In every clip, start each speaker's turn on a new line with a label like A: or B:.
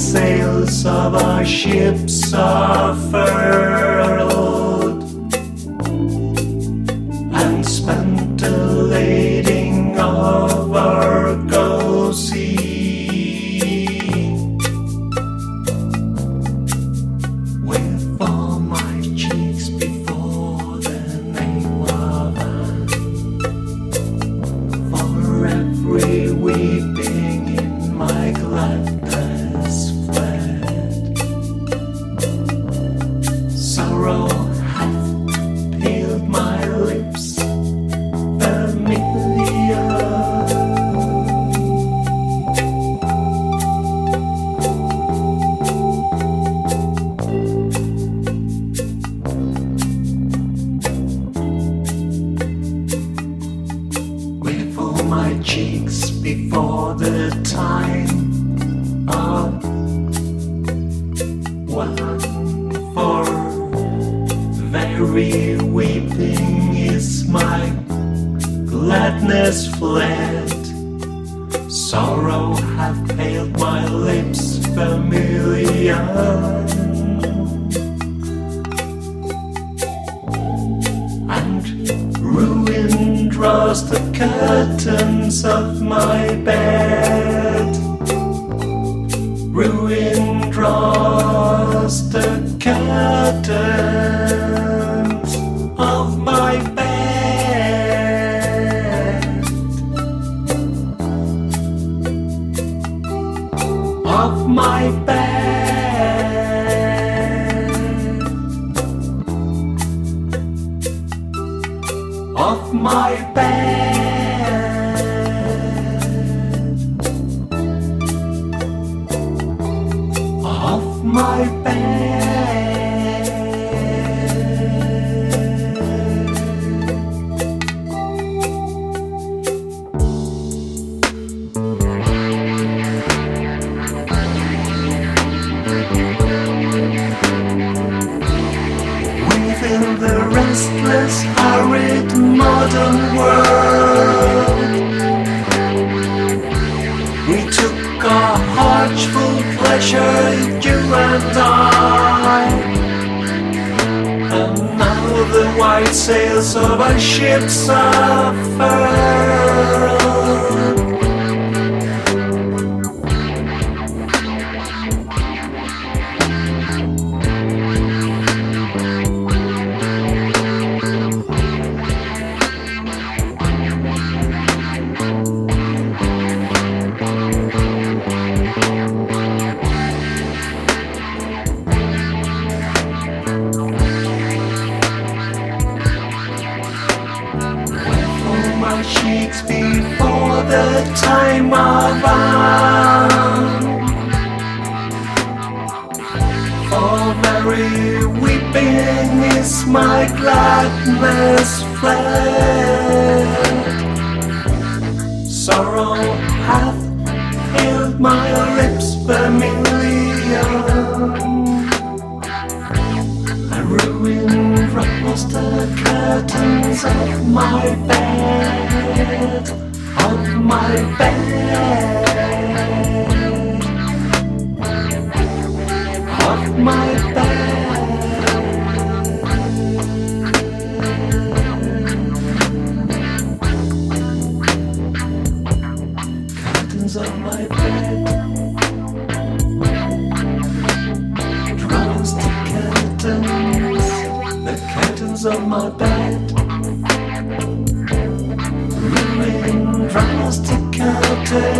A: sails of our ships are before the time of one for very weeping is my gladness fled. Sorrow hath paled my lips familiar curtains of my bed. Full pleasure, you and I. And now the white sails of our ships are. My gladness fled. Sorrow hath filled my lips familiar. I ruined ruffles the curtains of my bed, of my bed, curtains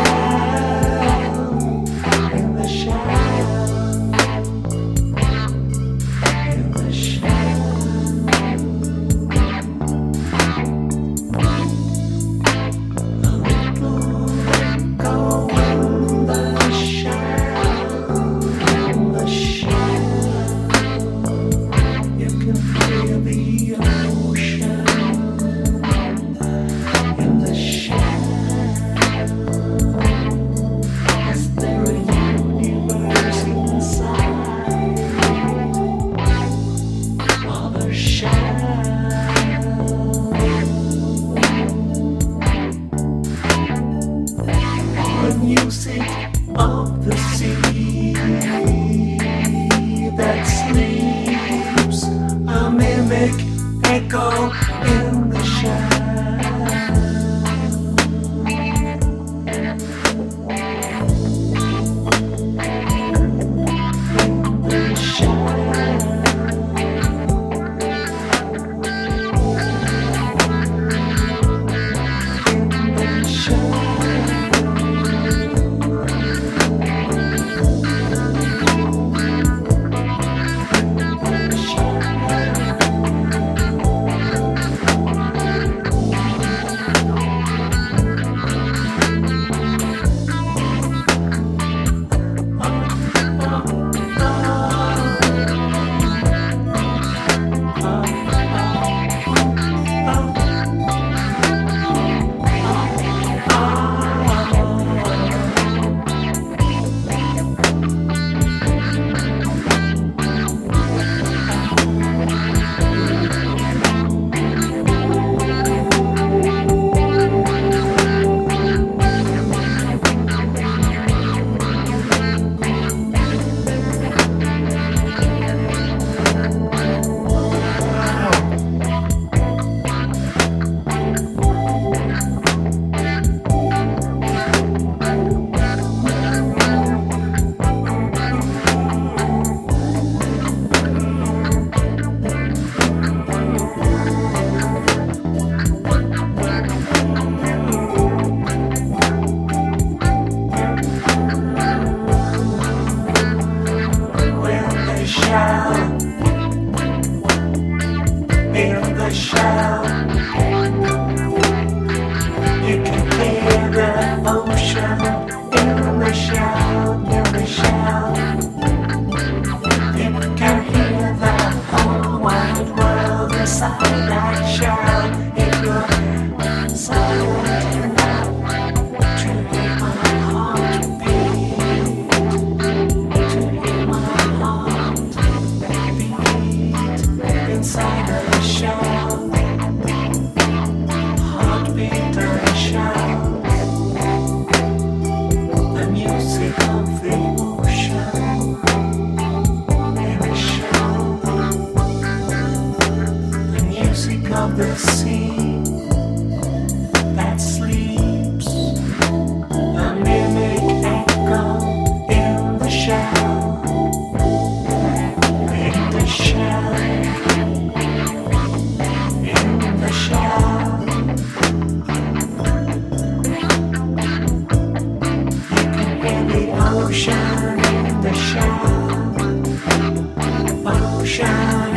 A: the sea that sleeps, a mimic echo in the shell, in the shell, in the shell. You can hear the ocean in the shell, ocean.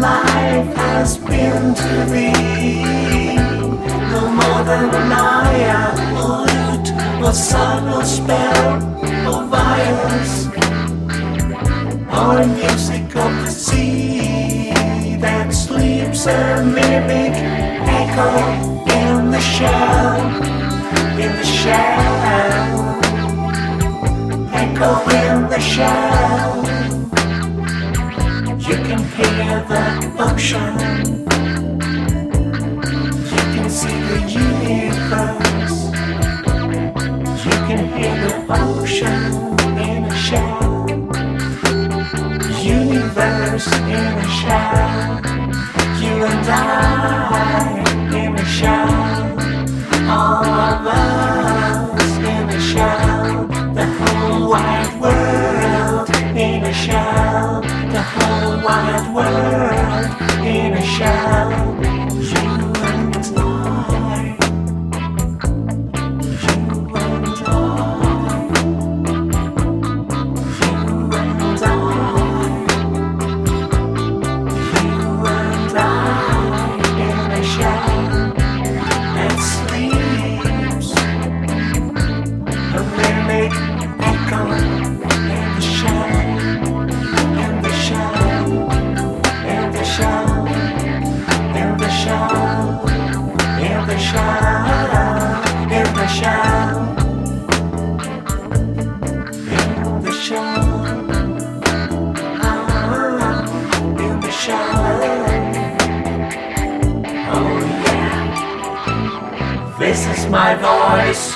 A: Life has been to me. No more than an eye, a lute, or subtle spell, or virus, or music of the sea that sleeps a mimic echo in the shell, in the shell, echo in the shell. You can hear. You can see the universe. You can hear the ocean in a shell. Universe in a. You and I in a shell. All us in. The shell. Oh yeah, this is my voice.